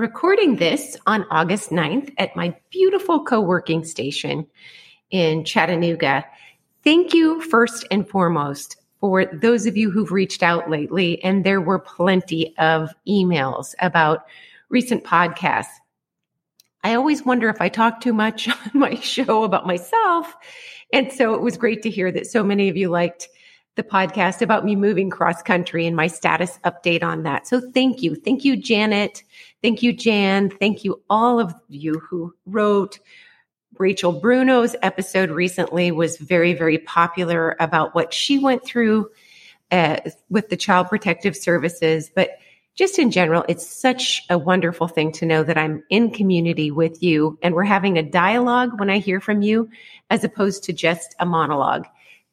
recording this on August 9th at my beautiful co working station in Chattanooga. Thank you, first and foremost, for those of you who've reached out lately. And there were plenty of emails about recent podcasts. I always wonder if I talk too much on my show about myself. And so it was great to hear that so many of you liked the podcast about me moving cross country and my status update on that. So thank you. Thank you, Janet. Thank you, Jan. Thank you, all of you who wrote. Rachel Bruno's episode recently was very, very popular about what she went through uh, with the Child Protective Services. But just in general, it's such a wonderful thing to know that I'm in community with you and we're having a dialogue when I hear from you as opposed to just a monologue.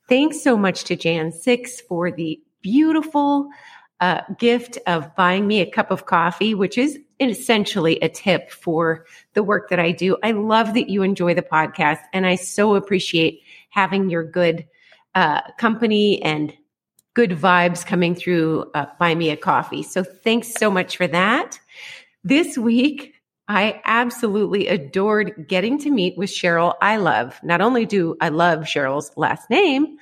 Thanks so much to Jan Six for the beautiful uh, gift of buying me a cup of coffee, which is essentially a tip for the work that I do. I love that you enjoy the podcast, and I so appreciate having your good uh, company and good vibes coming through uh, Buy Me a Coffee. So thanks so much for that. This week, I absolutely adored getting to meet with Cheryl Ilov. Not only do I love Cheryl's last name,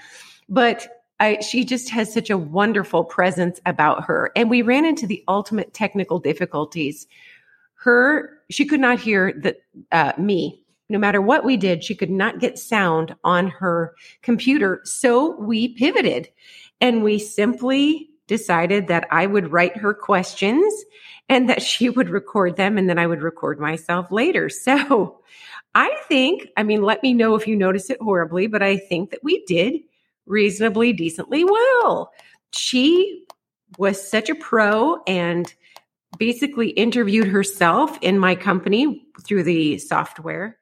but I, she just has such a wonderful presence about her. And we ran into the ultimate technical difficulties. Her, she could not hear the, uh, me. No matter what we did, she could not get sound on her computer. So we pivoted and we simply decided that I would write her questions and that she would record them and then I would record myself later. So I think, I mean, let me know if you notice it horribly, but I think that we did reasonably decently well. She was such a pro and basically interviewed herself in my company through the software.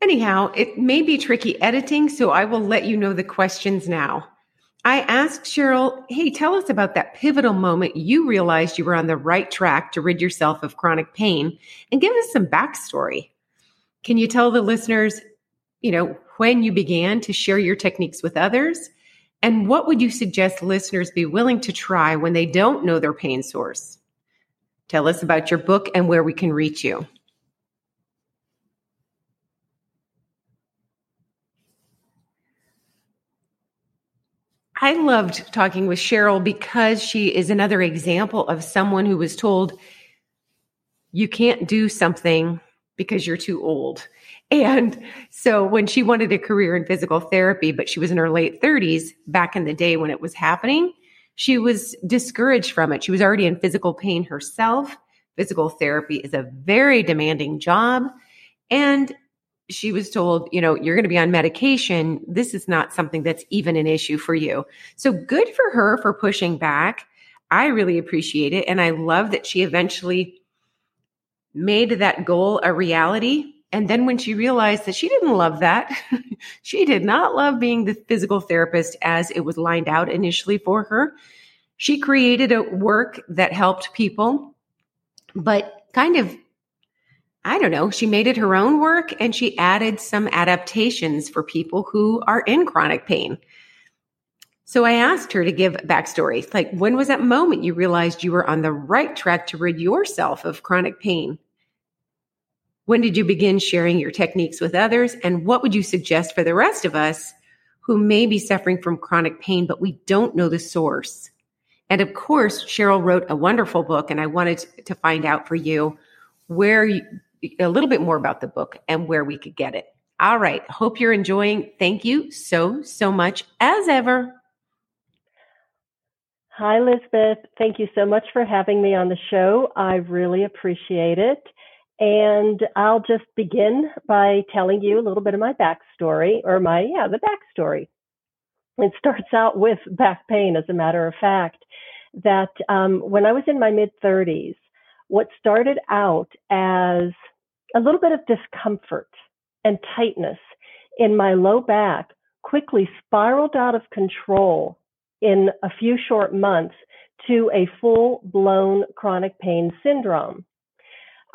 Anyhow, it may be tricky editing, so I will let you know the questions now. I asked Cheryl, hey, tell us about that pivotal moment you realized you were on the right track to rid yourself of chronic pain and give us some backstory. Can you tell the listeners, you know, when you began to share your techniques with others? And what would you suggest listeners be willing to try when they don't know their pain source? Tell us about your book and where we can reach you. I loved talking with Cheryl because she is another example of someone who was told you can't do something because you're too old. And so when she wanted a career in physical therapy, but she was in her late 30s back in the day when it was happening, she was discouraged from it. She was already in physical pain herself. Physical therapy is a very demanding job. And she was told, you know, you're going to be on medication. This is not something that's even an issue for you. So good for her for pushing back. I really appreciate it. And I love that she eventually made that goal a reality. And then when she realized that she didn't love that, she did not love being the physical therapist as it was lined out initially for her. She created a work that helped people, but kind of I don't know, she made it her own work and she added some adaptations for people who are in chronic pain. So I asked her to give backstory. Like, when was that moment you realized you were on the right track to rid yourself of chronic pain? When did you begin sharing your techniques with others? And what would you suggest for the rest of us who may be suffering from chronic pain, but we don't know the source? And of course, Cheryl wrote a wonderful book, and I wanted to find out for you where a little bit more about the book and where we could get it. All right. Hope you're enjoying. Thank you so, so much as ever. Hi, Lizbeth. Thank you so much for having me on the show. I really appreciate it. And I'll just begin by telling you a little bit of my backstory, or my, yeah, the backstory. It starts out with back pain, as a matter of fact, that um, when I was in my mid 30s, what started out as a little bit of discomfort and tightness in my low back quickly spiraled out of control in a few short months to a full blown chronic pain syndrome.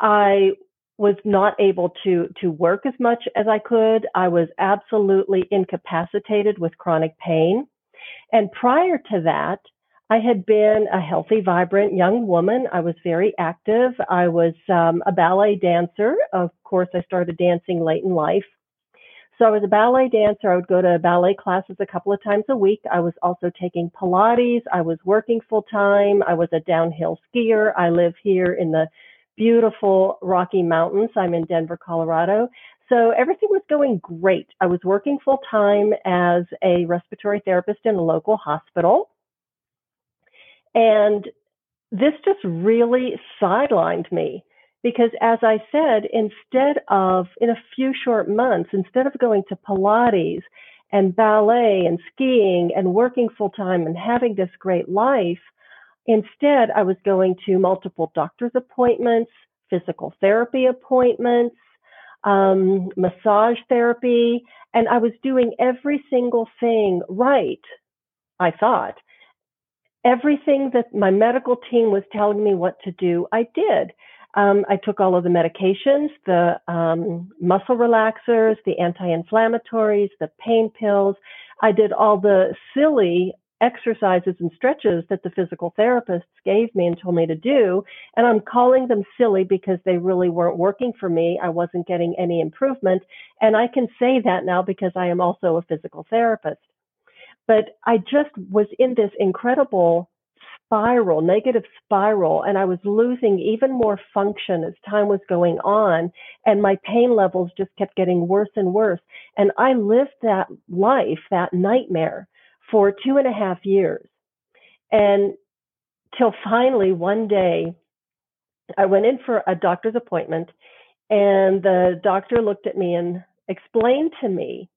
I was not able to to work as much as I could. I was absolutely incapacitated with chronic pain. And prior to that, I had been a healthy, vibrant young woman. I was very active. I was um, a ballet dancer. Of course, I started dancing late in life. So I was a ballet dancer. I would go to ballet classes a couple of times a week. I was also taking Pilates. I was working full time. I was a downhill skier. I live here in the beautiful Rocky Mountains. I'm in Denver, Colorado. So everything was going great. I was working full time as a respiratory therapist in a local hospital. And this just really sidelined me because as I said, instead of in a few short months, instead of going to Pilates and ballet and skiing and working full time and having this great life, instead I was going to multiple doctor's appointments, physical therapy appointments, um, massage therapy, and I was doing every single thing right, I thought. Everything that my medical team was telling me what to do, I did. Um, I took all of the medications, the um, muscle relaxers, the anti-inflammatories, the pain pills. I did all the silly exercises and stretches that the physical therapists gave me and told me to do. And I'm calling them silly because they really weren't working for me. I wasn't getting any improvement. And I can say that now because I am also a physical therapist. But I just was in this incredible spiral, negative spiral, and I was losing even more function as time was going on, and my pain levels just kept getting worse and worse. And I lived that life, that nightmare, for two and a half years. And till finally one day, I went in for a doctor's appointment, and the doctor looked at me and explained to me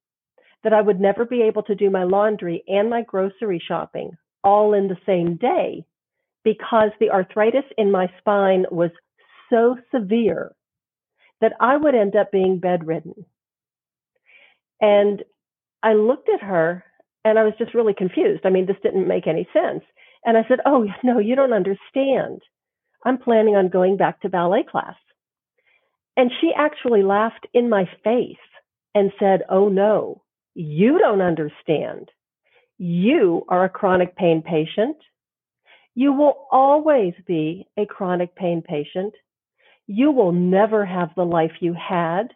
that I would never be able to do my laundry and my grocery shopping all in the same day because the arthritis in my spine was so severe that I would end up being bedridden. And I looked at her and I was just really confused. I mean, this didn't make any sense. And I said, Oh, no, you don't understand. I'm planning on going back to ballet class. And she actually laughed in my face and said, Oh, no, you don't understand. You are a chronic pain patient. You will always be a chronic pain patient. You will never have the life you had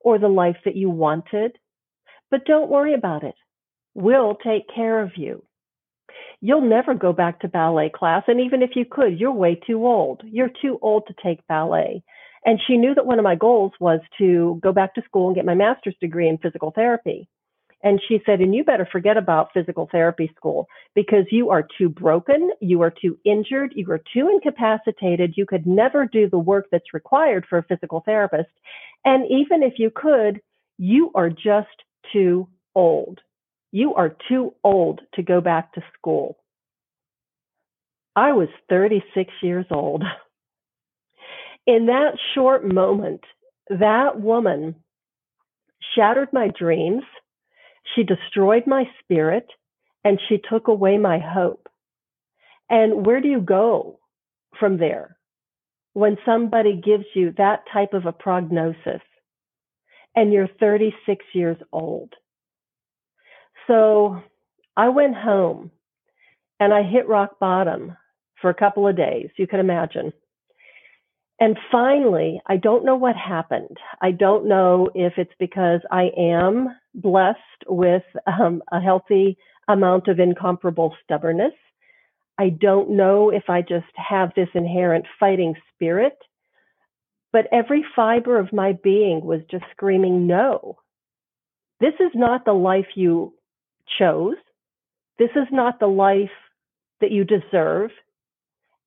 or the life that you wanted, but don't worry about it. We'll take care of you. You'll never go back to ballet class. And even if you could, you're way too old. You're too old to take ballet. And she knew that one of my goals was to go back to school and get my master's degree in physical therapy. And she said, and you better forget about physical therapy school because you are too broken, you are too injured, you are too incapacitated. You could never do the work that's required for a physical therapist. And even if you could, you are just too old. You are too old to go back to school. I was 36 years old. In that short moment, that woman shattered my dreams she destroyed my spirit and she took away my hope. And where do you go from there when somebody gives you that type of a prognosis and you're 36 years old? So I went home and I hit rock bottom for a couple of days, you can imagine. And finally, I don't know what happened. I don't know if it's because I am blessed with um, a healthy amount of incomparable stubbornness. I don't know if I just have this inherent fighting spirit, but every fiber of my being was just screaming, no. This is not the life you chose. This is not the life that you deserve.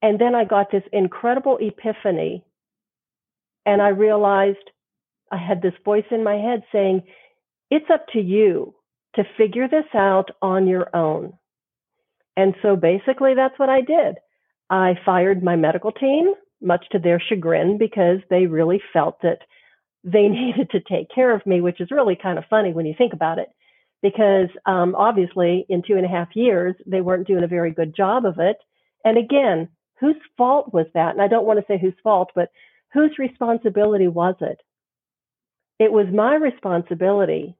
And then I got this incredible epiphany. And I realized I had this voice in my head saying, it's up to you to figure this out on your own. And so basically, that's what I did. I fired my medical team, much to their chagrin because they really felt that they needed to take care of me, which is really kind of funny when you think about it. Because um, obviously, in two and a half years, they weren't doing a very good job of it. And again, whose fault was that? And I don't want to say whose fault, but whose responsibility was it? It was my responsibility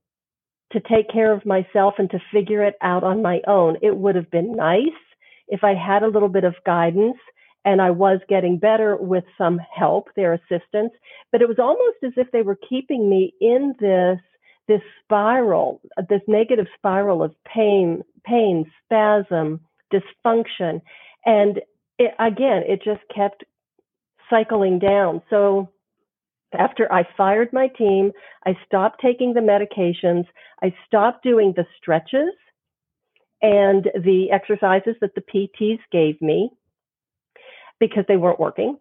to take care of myself and to figure it out on my own. It would have been nice if I had a little bit of guidance and I was getting better with some help, their assistance, but it was almost as if they were keeping me in this this spiral, this negative spiral of pain, pain, spasm, dysfunction. And it, again, it just kept cycling down. So after I fired my team, I stopped taking the medications, I stopped doing the stretches and the exercises that the PTs gave me because they weren't working.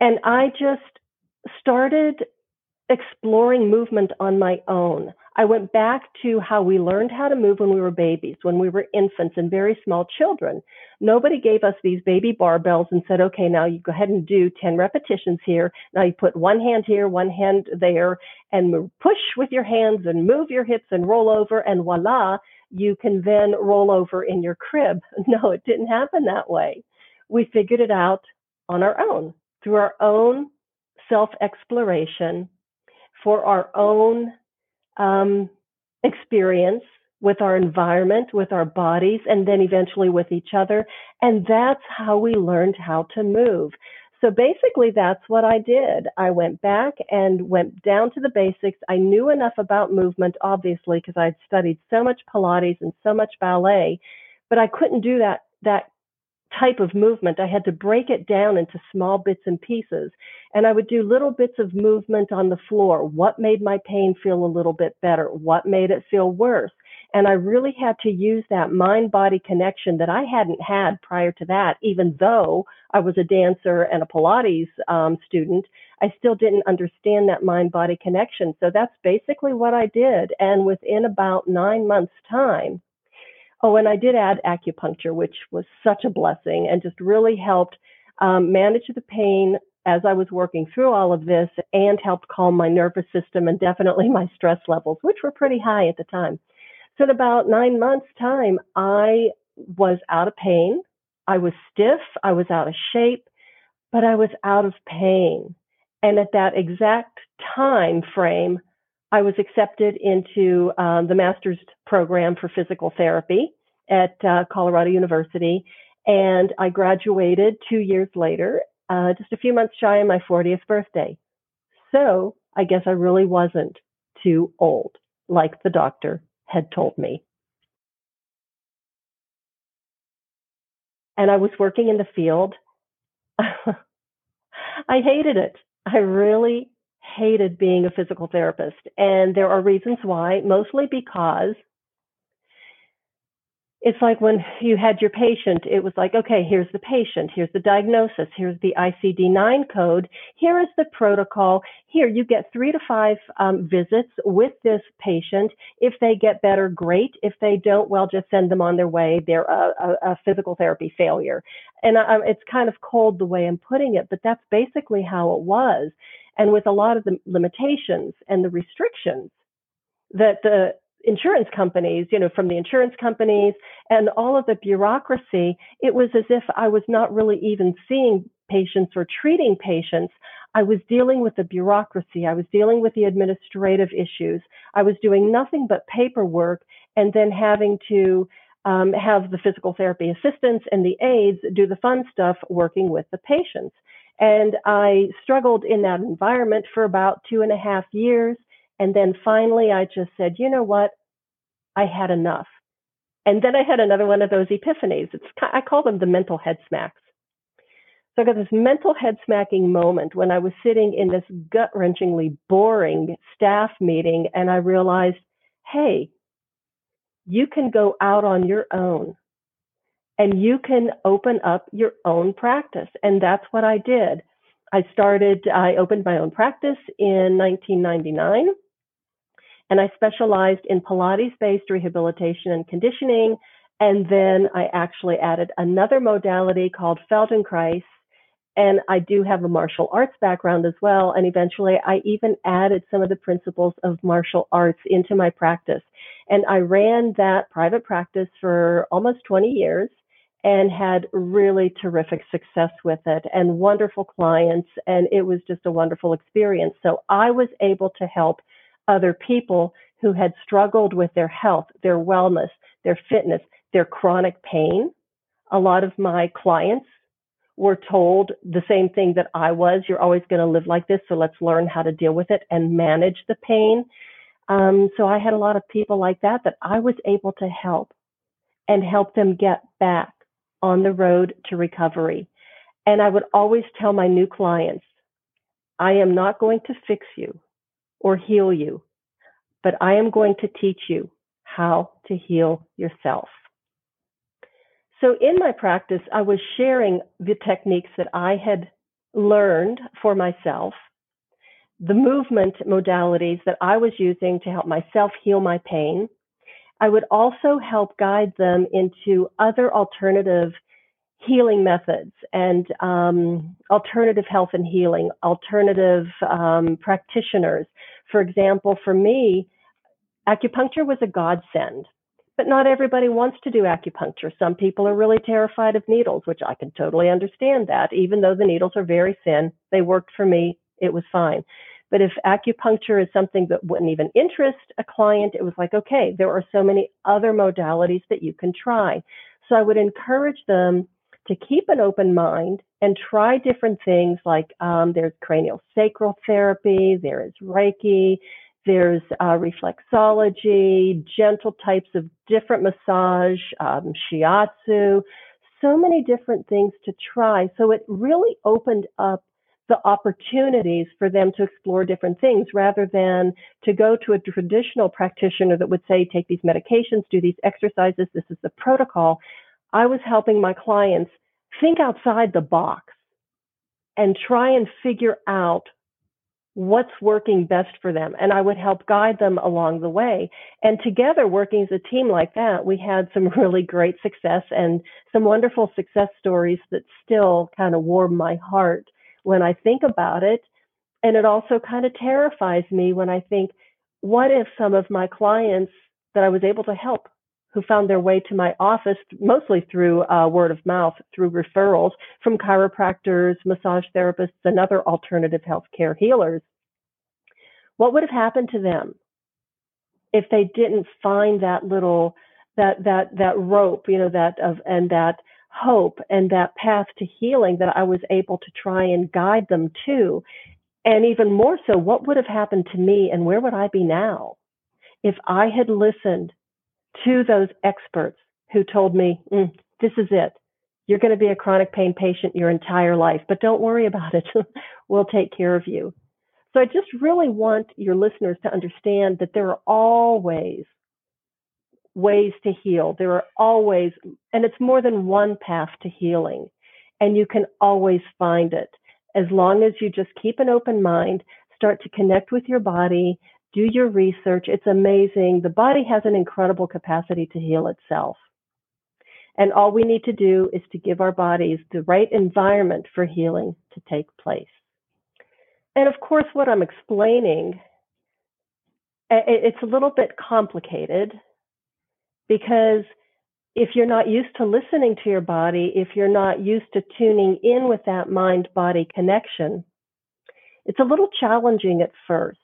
And I just started exploring movement on my own. I went back to how we learned how to move when we were babies, when we were infants and very small children. Nobody gave us these baby barbells and said, okay, now you go ahead and do 10 repetitions here. Now you put one hand here, one hand there, and push with your hands and move your hips and roll over, and voila, you can then roll over in your crib. No, it didn't happen that way. We figured it out on our own through our own self exploration for our own um, experience with our environment, with our bodies, and then eventually with each other. And that's how we learned how to move. So basically, that's what I did. I went back and went down to the basics. I knew enough about movement, obviously, because I'd studied so much Pilates and so much ballet, but I couldn't do that that type of movement. I had to break it down into small bits and pieces. And I would do little bits of movement on the floor. What made my pain feel a little bit better? What made it feel worse? And I really had to use that mind body connection that I hadn't had prior to that, even though I was a dancer and a Pilates um, student. I still didn't understand that mind body connection. So that's basically what I did. And within about nine months' time, Oh, and I did add acupuncture, which was such a blessing and just really helped um, manage the pain as I was working through all of this and helped calm my nervous system and definitely my stress levels, which were pretty high at the time. So, in about nine months' time, I was out of pain. I was stiff. I was out of shape, but I was out of pain. And at that exact time frame, I was accepted into um, the master's program for physical therapy at uh, Colorado University. And I graduated two years later, uh, just a few months shy of my 40th birthday. So I guess I really wasn't too old, like the doctor had told me. And I was working in the field. I hated it. I really hated being a physical therapist. And there are reasons why, mostly because it's like when you had your patient, it was like, okay, here's the patient, here's the diagnosis, here's the ICD 9 code, here is the protocol. Here, you get three to five um, visits with this patient. If they get better, great. If they don't, well, just send them on their way. They're a, a, a physical therapy failure. And I, it's kind of cold the way I'm putting it, but that's basically how it was. And with a lot of the limitations and the restrictions that the insurance companies, you know, from the insurance companies and all of the bureaucracy, it was as if I was not really even seeing patients or treating patients. I was dealing with the bureaucracy. I was dealing with the administrative issues. I was doing nothing but paperwork and then having to um, have the physical therapy assistants and the aides do the fun stuff working with the patients. And I struggled in that environment for about two and a half years. And then finally, I just said, you know what? I had enough. And then I had another one of those epiphanies. It's, I call them the mental head smacks. So I got this mental head smacking moment when I was sitting in this gut wrenchingly boring staff meeting and I realized, hey, you can go out on your own and you can open up your own practice. And that's what I did. I started, I opened my own practice in 1999 and I specialized in Pilates based rehabilitation and conditioning. And then I actually added another modality called Feldenkrais And I do have a martial arts background as well. And eventually I even added some of the principles of martial arts into my practice. And I ran that private practice for almost 20 years and had really terrific success with it and wonderful clients. And it was just a wonderful experience. So I was able to help other people who had struggled with their health, their wellness, their fitness, their chronic pain. A lot of my clients were told the same thing that I was. You're always going to live like this, so let's learn how to deal with it and manage the pain. Um, so I had a lot of people like that that I was able to help and help them get back on the road to recovery. And I would always tell my new clients, I am not going to fix you or heal you, but I am going to teach you how to heal yourself. So in my practice, I was sharing the techniques that I had learned for myself, the movement modalities that I was using to help myself heal my pain. I would also help guide them into other alternative healing methods and um, alternative health and healing, alternative um, practitioners. For example, for me, acupuncture was a godsend but not everybody wants to do acupuncture. Some people are really terrified of needles, which I can totally understand that. Even though the needles are very thin, they worked for me. It was fine. But if acupuncture is something that wouldn't even interest a client, it was like, okay, there are so many other modalities that you can try. So I would encourage them to keep an open mind and try different things like um, there's cranial sacral therapy, there is Reiki, there's uh, reflexology, gentle types of different massage, um, shiatsu, so many different things to try. So it really opened up the opportunities for them to explore different things rather than to go to a traditional practitioner that would say, take these medications, do these exercises, this is the protocol. I was helping my clients think outside the box and try and figure out what's working best for them. And I would help guide them along the way. And together, working as a team like that, we had some really great success and some wonderful success stories that still kind of warm my heart when I think about it. And it also kind of terrifies me when I think, what if some of my clients that I was able to help who found their way to my office mostly through uh, word of mouth, through referrals from chiropractors, massage therapists, and other alternative healthcare healers. What would have happened to them if they didn't find that little that that that rope, you know, that of and that hope and that path to healing that I was able to try and guide them to? And even more so, what would have happened to me and where would I be now if I had listened to those experts who told me, mm, this is it. You're going to be a chronic pain patient your entire life, but don't worry about it. we'll take care of you. So I just really want your listeners to understand that there are always ways to heal. There are always, and it's more than one path to healing. And you can always find it as long as you just keep an open mind, start to connect with your body, do your research. It's amazing. The body has an incredible capacity to heal itself. And all we need to do is to give our bodies the right environment for healing to take place. And of course, what I'm explaining, it's a little bit complicated because if you're not used to listening to your body, if you're not used to tuning in with that mind body connection, it's a little challenging at first.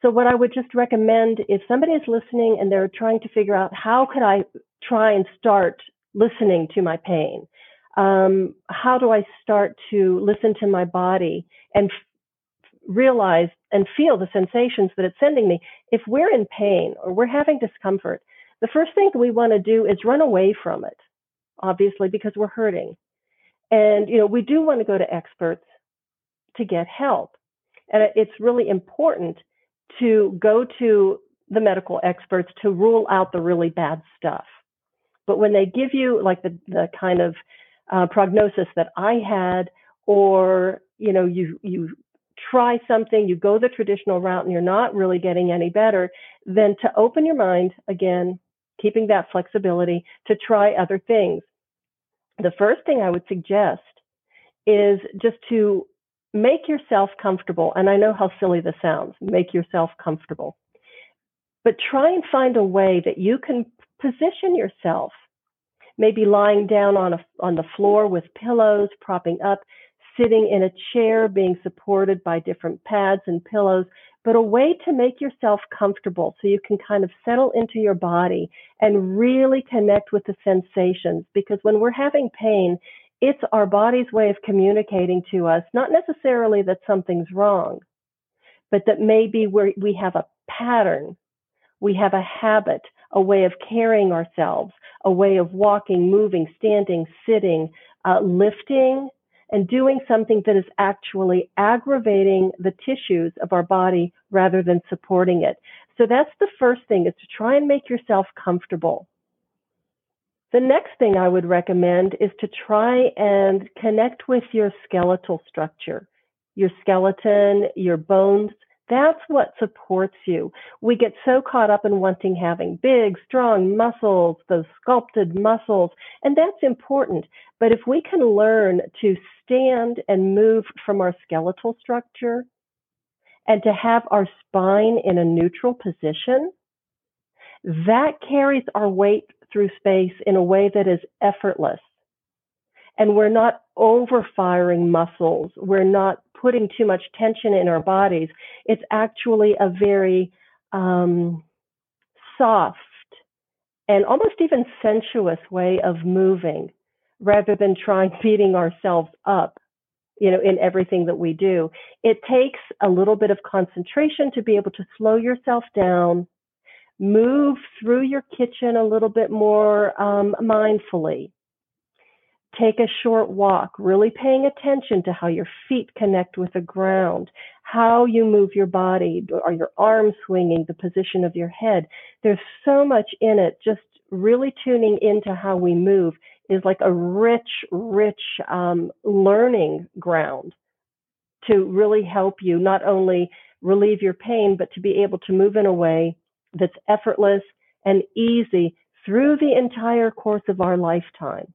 So what I would just recommend if somebody is listening and they're trying to figure out how could I try and start listening to my pain? Um, how do I start to listen to my body and f- realize and feel the sensations that it's sending me? If we're in pain or we're having discomfort, the first thing we want to do is run away from it, obviously, because we're hurting. And, you know, we do want to go to experts to get help. And it's really important to go to the medical experts to rule out the really bad stuff. But when they give you like the, the kind of uh, prognosis that I had, or you know, you you try something, you go the traditional route, and you're not really getting any better, then to open your mind again, keeping that flexibility to try other things. The first thing I would suggest is just to make yourself comfortable. And I know how silly this sounds, make yourself comfortable. But try and find a way that you can position yourself, maybe lying down on, a, on the floor with pillows, propping up, sitting in a chair, being supported by different pads and pillows, but a way to make yourself comfortable so you can kind of settle into your body and really connect with the sensations. Because when we're having pain, it's our body's way of communicating to us, not necessarily that something's wrong, but that maybe we we have a pattern, we have a habit, a way of carrying ourselves, a way of walking, moving, standing, sitting, uh, lifting, and doing something that is actually aggravating the tissues of our body rather than supporting it. So that's the first thing is to try and make yourself comfortable. The next thing I would recommend is to try and connect with your skeletal structure, your skeleton, your bones, that's what supports you. We get so caught up in wanting having big, strong muscles, those sculpted muscles, and that's important. But if we can learn to stand and move from our skeletal structure and to have our spine in a neutral position, that carries our weight through space in a way that is effortless. And we're not overfiring muscles. We're not putting too much tension in our bodies. It's actually a very um, soft and almost even sensuous way of moving rather than trying beating ourselves up you know in everything that we do it takes a little bit of concentration to be able to slow yourself down move through your kitchen a little bit more um, mindfully take a short walk, really paying attention to how your feet connect with the ground, how you move your body, are your arms swinging, the position of your head. There's so much in it. Just really tuning into how we move is like a rich, rich um, learning ground to really help you not only relieve your pain, but to be able to move in a way that's effortless and easy through the entire course of our lifetime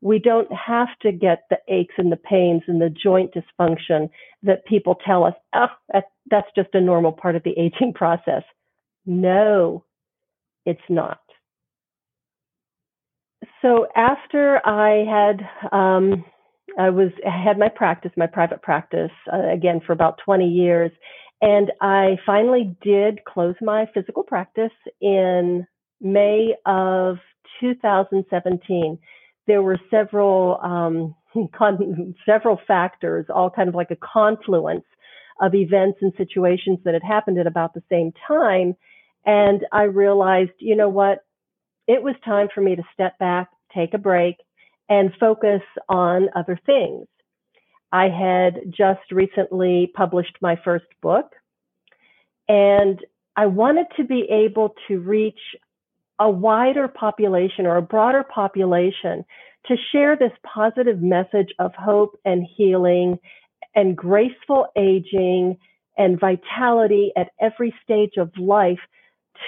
we don't have to get the aches and the pains and the joint dysfunction that people tell us, oh, that, that's just a normal part of the aging process. No, it's not. So after I had, um, I was I had my practice, my private practice, uh, again for about 20 years, and I finally did close my physical practice in May of 2017 there were several um, con- several factors, all kind of like a confluence of events and situations that had happened at about the same time. And I realized, you know what? It was time for me to step back, take a break, and focus on other things. I had just recently published my first book, and I wanted to be able to reach a wider population or a broader population to share this positive message of hope and healing and graceful aging and vitality at every stage of life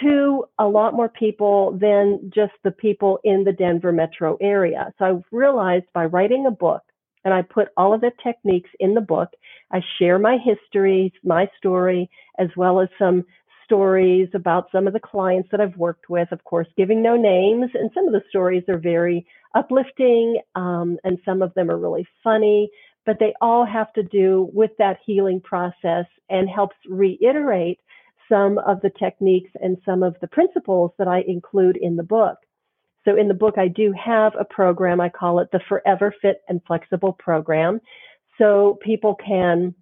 to a lot more people than just the people in the Denver metro area. So I realized by writing a book, and I put all of the techniques in the book, I share my history, my story, as well as some stories about some of the clients that I've worked with, of course, giving no names. And some of the stories are very uplifting, um, and some of them are really funny, but they all have to do with that healing process and helps reiterate some of the techniques and some of the principles that I include in the book. So in the book, I do have a program. I call it the Forever Fit and Flexible Program. So people can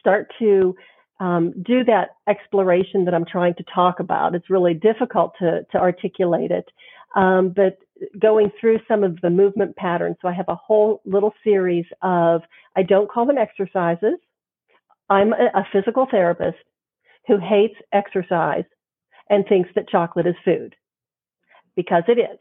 start to um, do that exploration that I'm trying to talk about. It's really difficult to, to articulate it. Um, but going through some of the movement patterns, so I have a whole little series of, I don't call them exercises. I'm a, a physical therapist who hates exercise and thinks that chocolate is food because it is.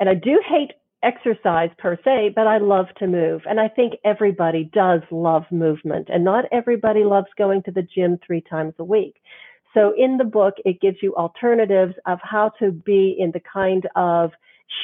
And I do hate exercise per se, but I love to move. And I think everybody does love movement and not everybody loves going to the gym three times a week. So in the book, it gives you alternatives of how to be in the kind of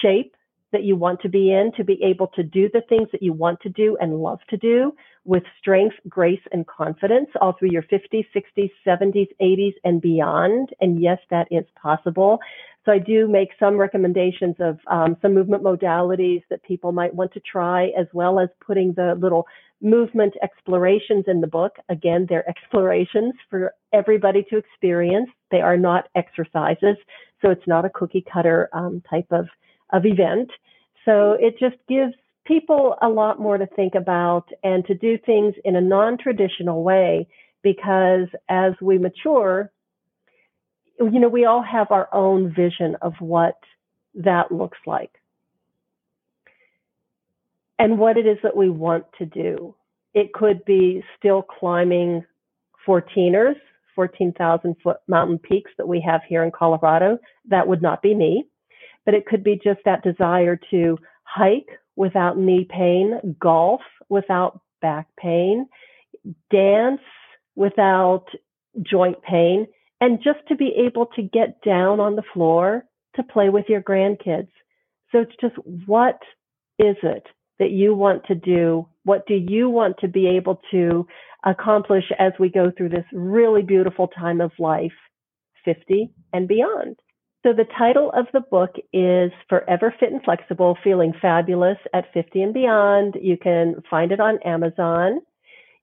shape that you want to be in, to be able to do the things that you want to do and love to do with strength, grace, and confidence all through your 50s, 60s, 70s, 80s, and beyond. And yes, that is possible. So I do make some recommendations of um, some movement modalities that people might want to try, as well as putting the little movement explorations in the book. Again, they're explorations for everybody to experience. They are not exercises, so it's not a cookie cutter um, type of, of event. So it just gives people a lot more to think about and to do things in a non-traditional way because as we mature, you know, we all have our own vision of what that looks like and what it is that we want to do. It could be still climbing 14ers, 14,000 foot mountain peaks that we have here in Colorado. That would not be me, but it could be just that desire to hike without knee pain, golf without back pain, dance without joint pain, and just to be able to get down on the floor to play with your grandkids. So it's just what is it that you want to do? What do you want to be able to accomplish as we go through this really beautiful time of life, 50 and beyond? So the title of the book is Forever Fit and Flexible, Feeling Fabulous at 50 and Beyond. You can find it on Amazon.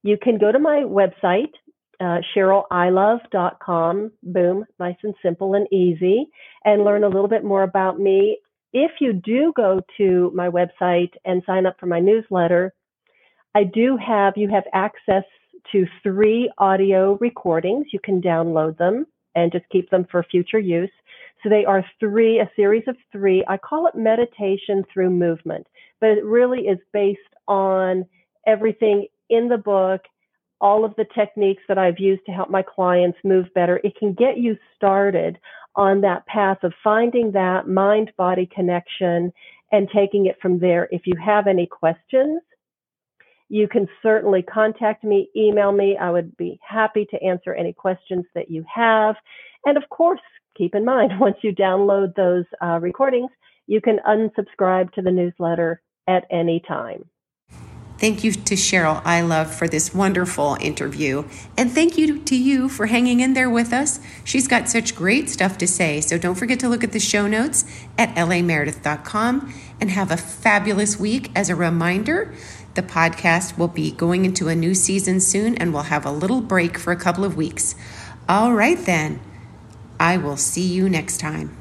You can go to my website, uh, CherylIlov.com. Boom, nice and simple and easy, and learn a little bit more about me. If you do go to my website and sign up for my newsletter, I do have, you have access to three audio recordings. You can download them and just keep them for future use. So they are three, a series of three. I call it meditation through movement, but it really is based on everything in the book, all of the techniques that I've used to help my clients move better. It can get you started on that path of finding that mind body connection and taking it from there. If you have any questions, you can certainly contact me, email me. I would be happy to answer any questions that you have. And of course, keep in mind, once you download those uh, recordings, you can unsubscribe to the newsletter at any time. Thank you to Cheryl Ilov for this wonderful interview. And thank you to you for hanging in there with us. She's got such great stuff to say. So don't forget to look at the show notes at lameredith.com and have a fabulous week. As a reminder, the podcast will be going into a new season soon and we'll have a little break for a couple of weeks. All right, then. I will see you next time.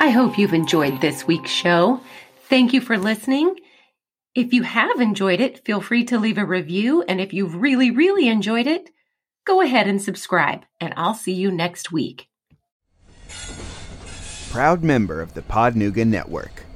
I hope you've enjoyed this week's show. Thank you for listening. If you have enjoyed it, feel free to leave a review. And if you've really, really enjoyed it, go ahead and subscribe. And I'll see you next week. Proud member of the Podnuga Network.